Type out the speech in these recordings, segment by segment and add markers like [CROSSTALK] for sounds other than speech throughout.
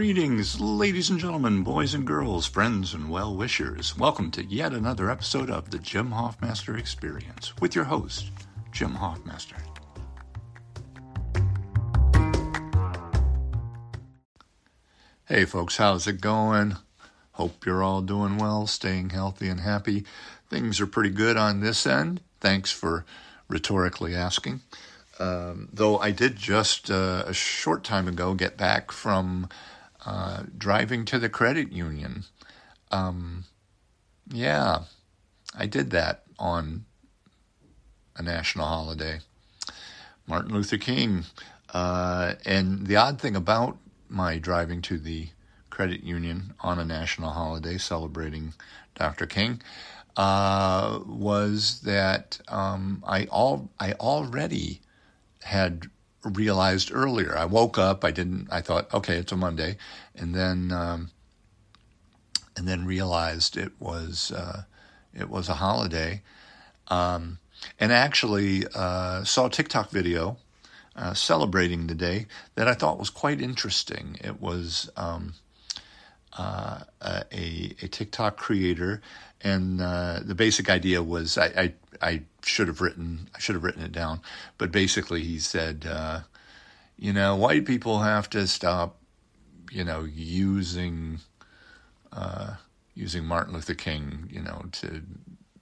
Greetings, ladies and gentlemen, boys and girls, friends and well wishers. Welcome to yet another episode of the Jim Hoffmaster Experience with your host, Jim Hoffmaster. Hey, folks, how's it going? Hope you're all doing well, staying healthy and happy. Things are pretty good on this end. Thanks for rhetorically asking. Um, though I did just uh, a short time ago get back from uh, driving to the credit union. Um, yeah, I did that on a national holiday. Martin Luther King. Uh, and the odd thing about my driving to the credit union on a national holiday celebrating Dr. King uh, was that um, I all I already had realized earlier. I woke up. I didn't. I thought, okay, it's a Monday, and then um, and then realized it was uh, it was a holiday, um, and actually uh, saw a TikTok video uh, celebrating the day that I thought was quite interesting. It was um, uh, a, a TikTok creator, and uh, the basic idea was I, I, I should have written I should have written it down, but basically he said, uh, you know, white people have to stop, you know, using uh, using Martin Luther King, you know, to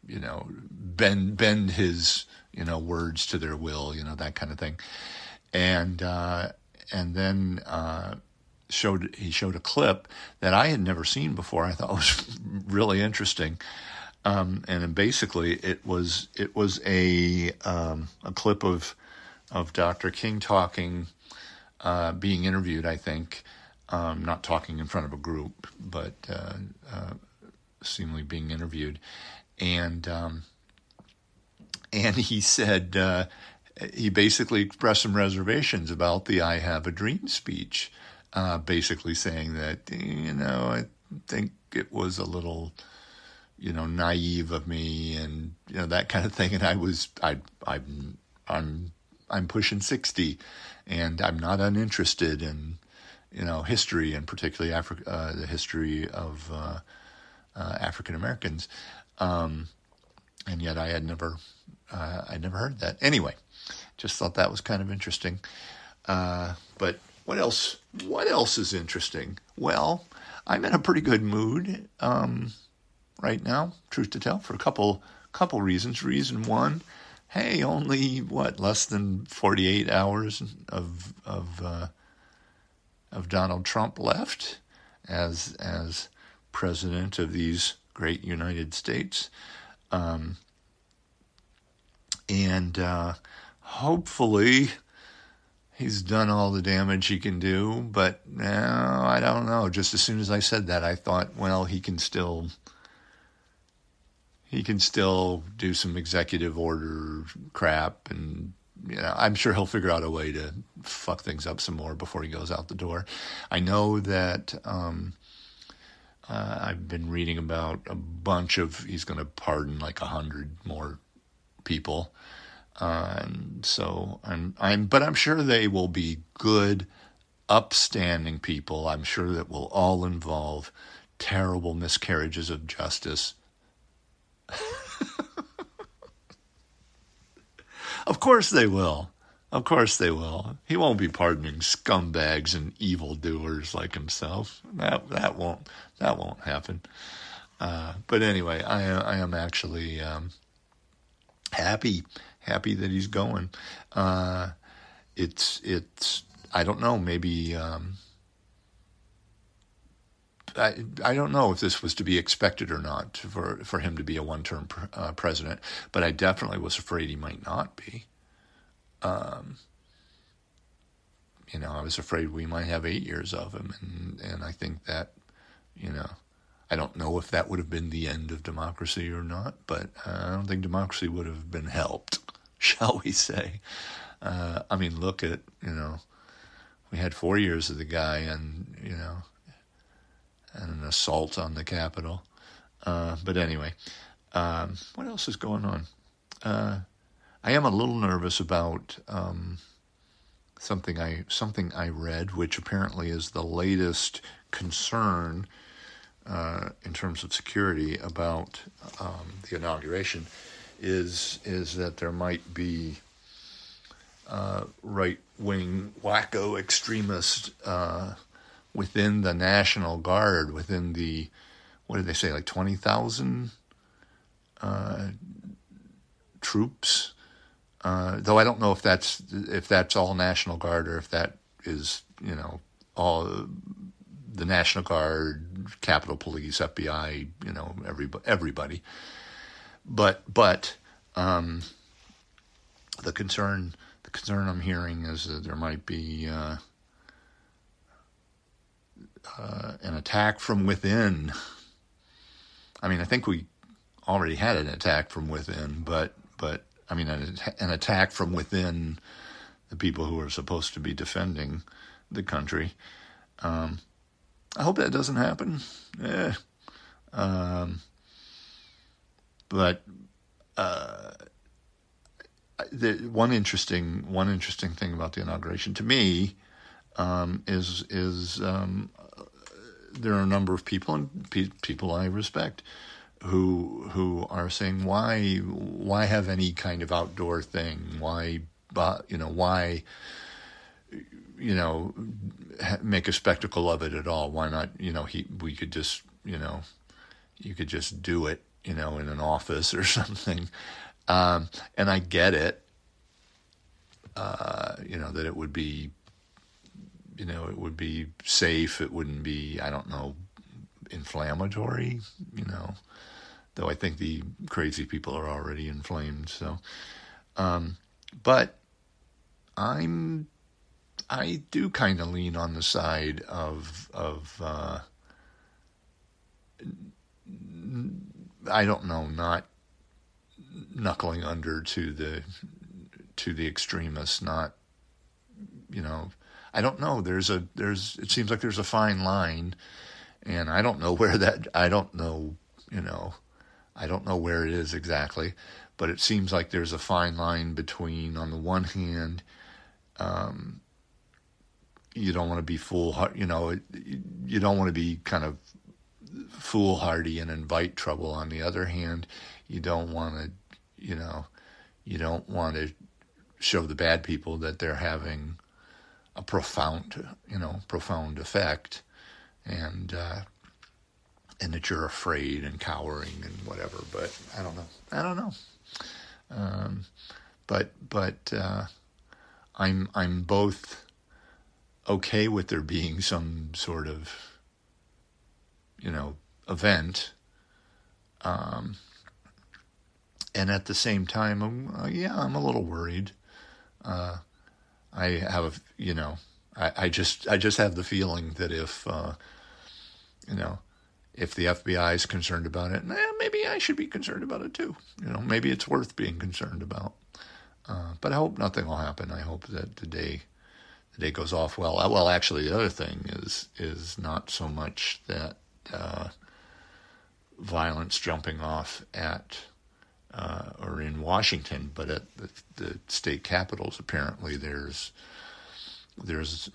you know bend bend his you know words to their will, you know that kind of thing, and uh, and then uh, showed he showed a clip that I had never seen before. I thought [LAUGHS] was really interesting, um, and basically it was it was a um, a clip of of Dr. King talking, uh, being interviewed. I think um, not talking in front of a group, but uh, uh, seemingly being interviewed, and um, and he said uh, he basically expressed some reservations about the "I Have a Dream" speech uh, basically saying that you know I think it was a little you know naive of me and you know that kind of thing. And I was I I I'm I'm pushing 60 and I'm not uninterested in you know history and particularly Afri- uh, the history of uh, uh African Americans. Um, and yet I had never uh, I'd never heard that. Anyway just thought that was kind of interesting. Uh, but what else? What else is interesting? Well, I'm in a pretty good mood um, right now. Truth to tell, for a couple couple reasons. Reason one, hey, only what less than 48 hours of of uh, of Donald Trump left as as president of these great United States, um, and uh, hopefully he's done all the damage he can do, but now I don't know. Just as soon as I said that, I thought, well, he can still he can still do some executive order crap and you know, I'm sure he'll figure out a way to fuck things up some more before he goes out the door. I know that um, uh, I've been reading about a bunch of he's going to pardon like a hundred more people. And so I'm, I'm, but I'm sure they will be good, upstanding people. I'm sure that will all involve terrible miscarriages of justice. [LAUGHS] of course they will. Of course they will. He won't be pardoning scumbags and evildoers like himself. That that won't that won't happen. Uh, but anyway, I I am actually um, happy happy that he's going. Uh, it's it's I don't know maybe um, I I don't know if this was to be expected or not for for him to be a one term uh, president, but I definitely was afraid he might not be. Um, you know, I was afraid we might have eight years of him, and and I think that you know. I don't know if that would have been the end of democracy or not, but I don't think democracy would have been helped [LAUGHS] shall we say. Uh, I mean, look at, you know, we had four years of the guy and, you know, and an assault on the Capitol. Uh, but anyway, um, what else is going on? Uh, I am a little nervous about um, something I something I read, which apparently is the latest concern uh, in terms of security about um, the inauguration, is is that there might be uh, right wing wacko extremists uh, within the National Guard, within the what did they say, like twenty thousand uh, troops. Uh, though I don't know if that's if that's all National Guard or if that is you know all the National Guard, Capitol Police, FBI, you know everybody, everybody. But but um, the concern the concern I'm hearing is that there might be uh, uh, an attack from within. I mean, I think we already had an attack from within, but but I mean, an, an attack from within the people who are supposed to be defending the country. Um, I hope that doesn't happen. Eh. Um, but uh, the one interesting one interesting thing about the inauguration to me um, is is um, there are a number of people and pe- people I respect who who are saying why why have any kind of outdoor thing? Why you know why you know make a spectacle of it at all? Why not you know he we could just you know you could just do it you know in an office or [LAUGHS] something um, and I get it uh, you know that it would be you know it would be safe it wouldn't be I don't know inflammatory you know though I think the crazy people are already inflamed. So, um, but I'm I do kind of lean on the side of of uh, I don't know, not knuckling under to the to the extremists, not you know, I don't know. There's a there's it seems like there's a fine line, and I don't know [LAUGHS] where that I don't know you know I don't know where it is exactly, but it seems like there's a fine line between, on the one hand, um, you don't want to be fool, you know, you don't want to be kind of foolhardy and invite trouble. On the other hand, you don't want to, you know, you don't want to show the bad people that they're having a profound, you know, profound effect. And, uh, and that you're afraid and cowering and whatever. But I don't know. I don't know. Um, but but uh, I'm I'm both okay with there being some sort of you know event. Um, and at the same time, I'm, uh, yeah, I'm a little worried. Uh, I have, you know, I, I, just, I just have the feeling that if, uh, you know, if the FBI is concerned about it, eh, maybe I should be concerned about it too. You know, maybe it's worth being concerned about. Uh, but I hope nothing will happen. I hope that the day the day goes off well. Well, actually, the other thing is is not so much that uh, violence jumping off at uh, or in Washington, but at the, the state capitals. Apparently, there's there's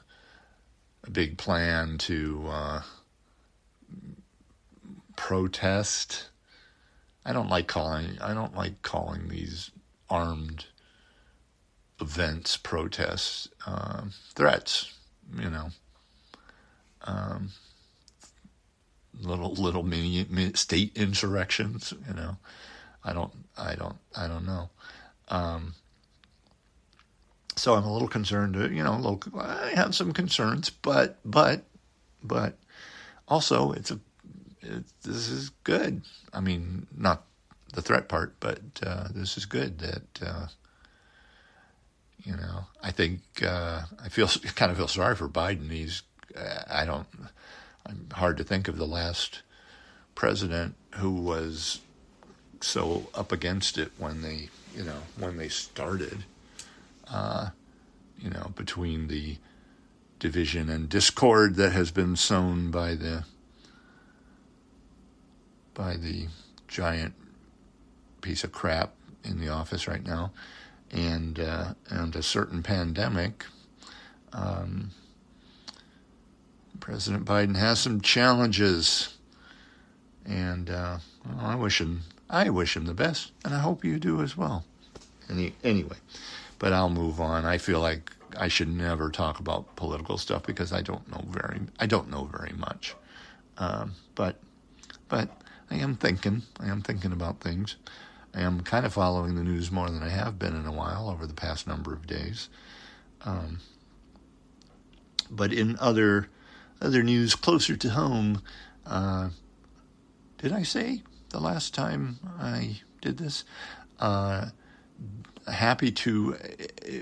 a big plan to uh, protest. I don't like calling I don't like calling these armed events protests uh, threats. You know, um, little little mini, mini, state insurrections. You know, I don't I don't I don't know. Um, so I'm a little concerned. You know, little, I have some concerns, but but but also it's a it, this is good. I mean, not the threat part, but uh, this is good that uh, you know. I think uh, I feel [LAUGHS] kind of feel sorry for Biden. He's I don't. I'm hard to think of the last president who was so up against it when they you know when they started. Uh, you know between the division and discord that has been sown by the by the giant piece of crap in the office right now, and uh, and a certain pandemic, Um, President Biden has some challenges, and uh, well, I wish him I wish him the best, and I hope you do as well. Any, anyway, but I'll move on. I feel like I should never talk about political stuff because I don't know very I don't know very much. Um, but but I am thinking. I am thinking about things. I am kind of following the news more than I have been in a while over the past number of days. Um, but in other other news closer to home, uh, did I say the last time I did this? Uh, happy to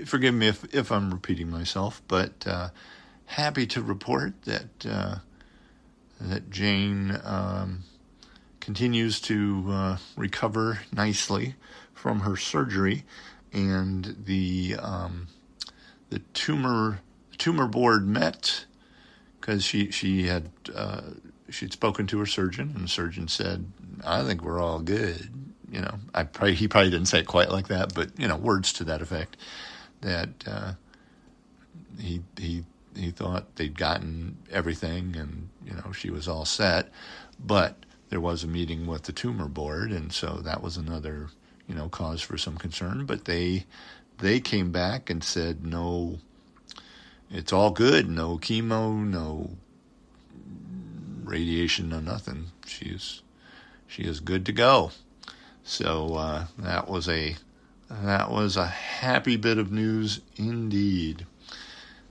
forgive me if if I'm repeating myself, but uh, happy to report that uh, that Jane um, continues to uh, recover nicely from her surgery, and the um, the tumor tumor board met because she she had uh, she'd spoken to her surgeon, and the surgeon said, "I think we're all good." You know, I probably he probably didn't say it quite like that, but you know, words to that effect. That uh, he he he thought they'd gotten everything, and you know, she was all set, but there was a meeting with the tumor board, and so that was another you know cause for some concern. But they they came back and said no, it's all good, no chemo, no radiation, no nothing. She's she is good to go. So uh, that was a that was a happy bit of news indeed.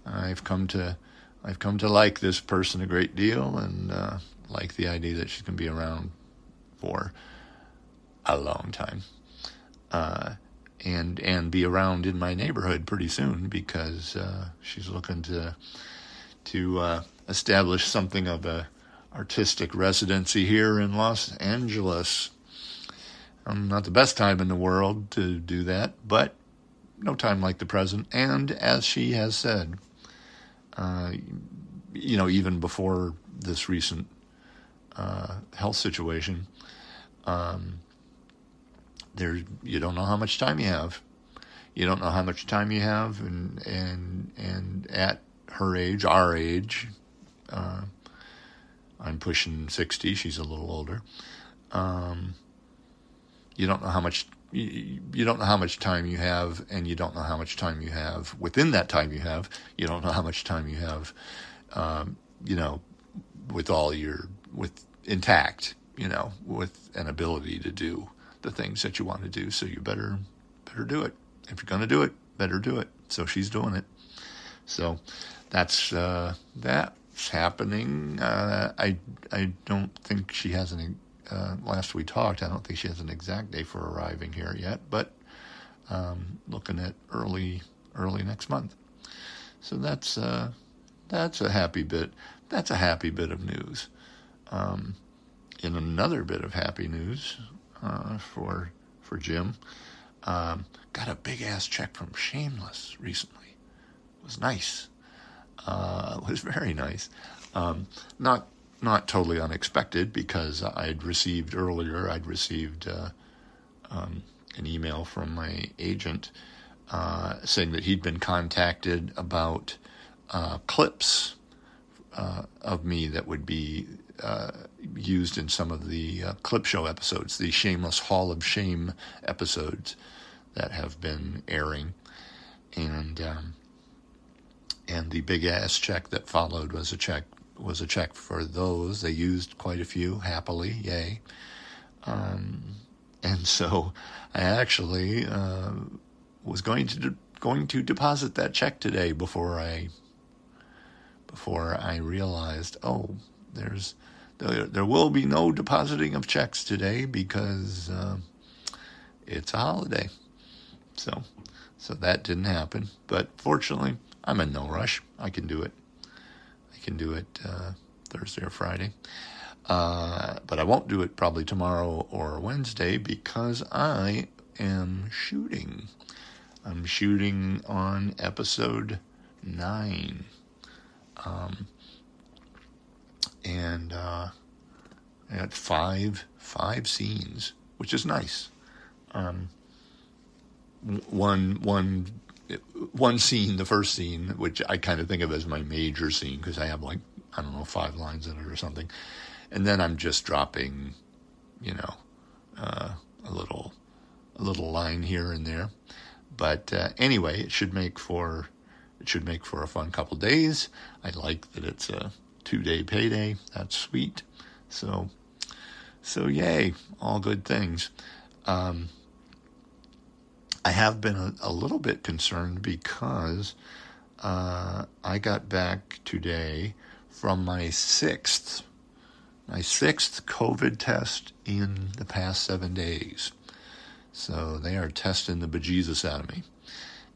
I've come to I've come to like this person a great deal, and uh, like the idea that she's going to be around for a long time. Uh, and and be around in my neighborhood pretty soon because uh, she's looking to to uh, establish something of a artistic residency here in Los Angeles. Um, not the best time in the world to do that, but no time like the present. And as she has said, uh, you know, even before this recent uh, health situation, um, there you don't know how much time you have. You don't know how much time you have, and and and at her age, our age, uh, I'm pushing sixty. She's a little older. Um, you don't know how much you, you don't know how much time you have, and you don't know how much time you have within that time you have. You don't know how much time you have, um, you know, with all your with intact, you know, with an ability to do the things that you want to do. So you better better do it. If you're going to do it, better do it. So she's doing it. So that's uh, that's happening. Uh, I I don't think she has any. Uh, last we talked, I don't think she has an exact day for arriving here yet, but um, looking at early early next month. So that's uh, that's a happy bit. That's a happy bit of news. Um, in another bit of happy news uh, for for Jim, um, got a big ass check from Shameless recently. It was nice. Uh, [LAUGHS] it was very nice. Um, not not totally unexpected because I'd received earlier. I'd received uh, um, an email from my agent uh, saying that he'd been contacted about uh, clips uh, of me that would be uh, used in some of the uh, clip show episodes, the Shameless Hall of Shame episodes that have been airing, and um, and the big ass check that followed was a check was a check for those. They used quite a few happily, yay. Um, and so I actually uh, was going to de- going to deposit that check today before I before I realized, oh, there's there, there will be no depositing of checks today because uh, it's a holiday. So, so that didn't happen. But fortunately, I'm in no rush. I can do it. I can do it uh, Thursday or Friday. Uh, but I won't do it probably tomorrow or Wednesday because I am shooting. I'm shooting on episode nine. Um, and uh, five five scenes, which is nice. Um, one one one scene, the first scene, which I kind of think of as my major scene because I have like I don't know five lines in it or something, and then I'm just dropping, you know, uh, a little a little line here and there. But uh, anyway, it should make for it should make for a fun couple days. I like that it's a two day payday. That's sweet. So so yay, all good things. Um, I have been a, a, little bit concerned because uh, I got back today from my sixth my sixth COVID test in the past seven days. So they are testing the bejesus out of me.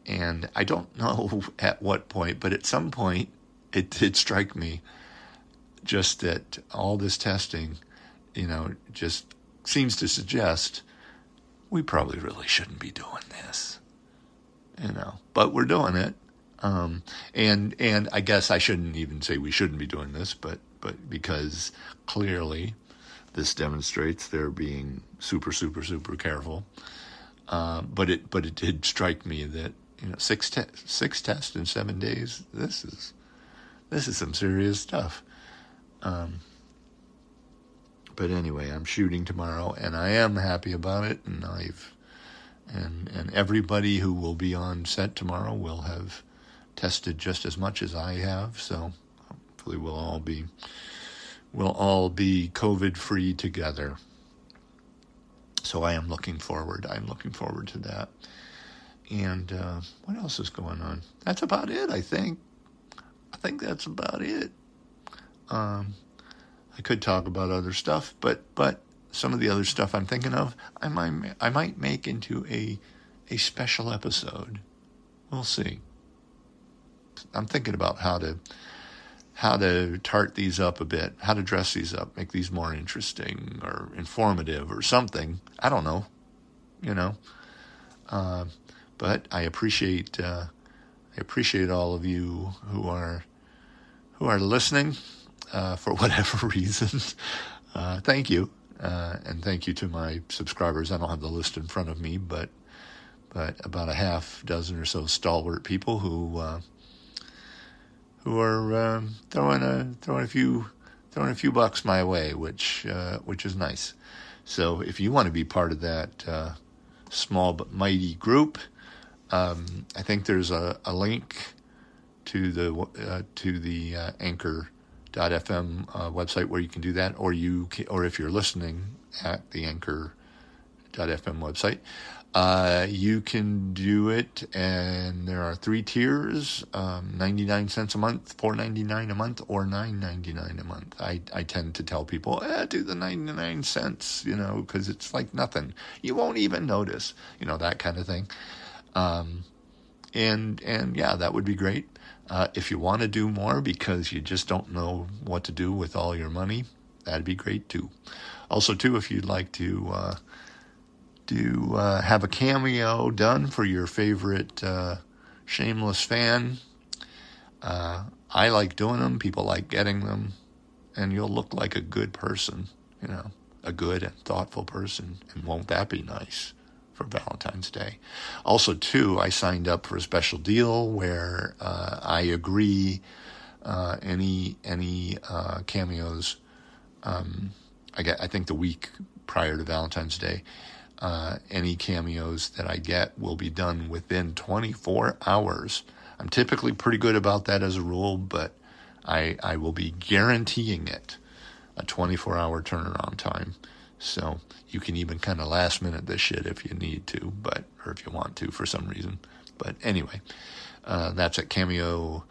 And I don't [LAUGHS] know at what point, but at some point it did strike me just that all this testing, you know, just seems to suggest we probably really shouldn't be doing this. You know, but we're doing it. Um, and and I guess I shouldn't even say we shouldn't be doing this, but but because clearly this demonstrates they're being super, super, super careful. Uh, but it but it did strike me that you know six te- six tests in seven days. This is this is some serious stuff. Um, but anyway, I'm shooting tomorrow, and I am happy about it. And I've and and everybody who will be on set tomorrow will have tested just as much as I have. So hopefully, we'll all be we'll all be COVID free together. So I am looking forward. I'm looking forward to that. And uh, what else is going on? That's about it, I think. I think that's about it. Um, I could talk about other stuff, but but some of the other stuff I'm thinking of, I might I might make into a a special episode. We'll see. I'm thinking about how to how to tart these up a bit, how to dress these up, make these more interesting or informative or something. I don't know, you know. Uh, but I appreciate uh, I appreciate all of you who are who are listening uh, for [LAUGHS] whatever reasons. Uh, thank you, uh, and thank you to my subscribers. I don't have the list in front of me, but but about a half dozen or so stalwart people who uh, who are um, throwing a throwing a few throwing a few bucks my way, which uh, which is nice. So if you want to be part of that small but mighty group, um, I think there's a, a link to the to the uh, Anchor.fm uh, website where you can do that, or you can, or if you're listening at the Anchor.fm website, uh, you can do it, and there are three tiers: um, ninety-nine cents a month, four ninety-nine a month, or nine ninety-nine a month. I I tend to tell people, eh, do the ninety-nine cents, you know, because it's like nothing. You won't even notice, you know, that kind of thing. Um, and and yeah, that would be great. Uh, if you want to do more because you just don't know what to do with all your money, that'd be great too. Also, too, if you'd like to. Uh, to uh, have a cameo done for your favorite uh, shameless fan. Uh, I like doing them. People like getting them, and you'll look like a good person. You know, a good and thoughtful person. And won't that be nice for Valentine's Day? Also, too, I signed up for a special deal where uh, I agree uh, any any uh, cameos. Um, I get. I think the week prior to Valentine's Day uh, any cameos that I get will be done within 24 hours. I'm typically pretty good about that as a rule, but I, I will be guaranteeing it a 24 hour turnaround time. So you can even kind of last minute this shit if you need to, but or if you want to for some reason. But anyway, uh, that's at Cameo,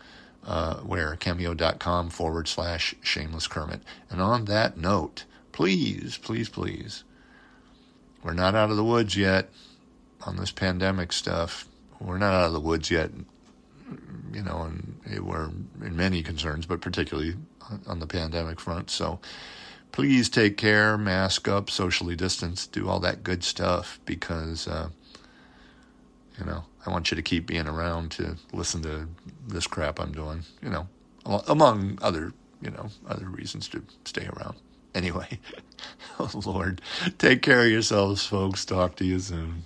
uh, where cameo.com forward slash shameless Kermit. And on that note, please, please, please we're not out of the woods yet on this pandemic stuff. We're not out of the woods yet, you know, and we're in many concerns, but particularly on the pandemic front. So please take care, mask up, socially distance, do all that good stuff because, uh, you know, I want you to keep being around to listen to this crap I'm doing, you know, among other, you know, other reasons to stay around. Anyway, [LAUGHS] oh Lord, take care of yourselves, folks. Talk to you soon.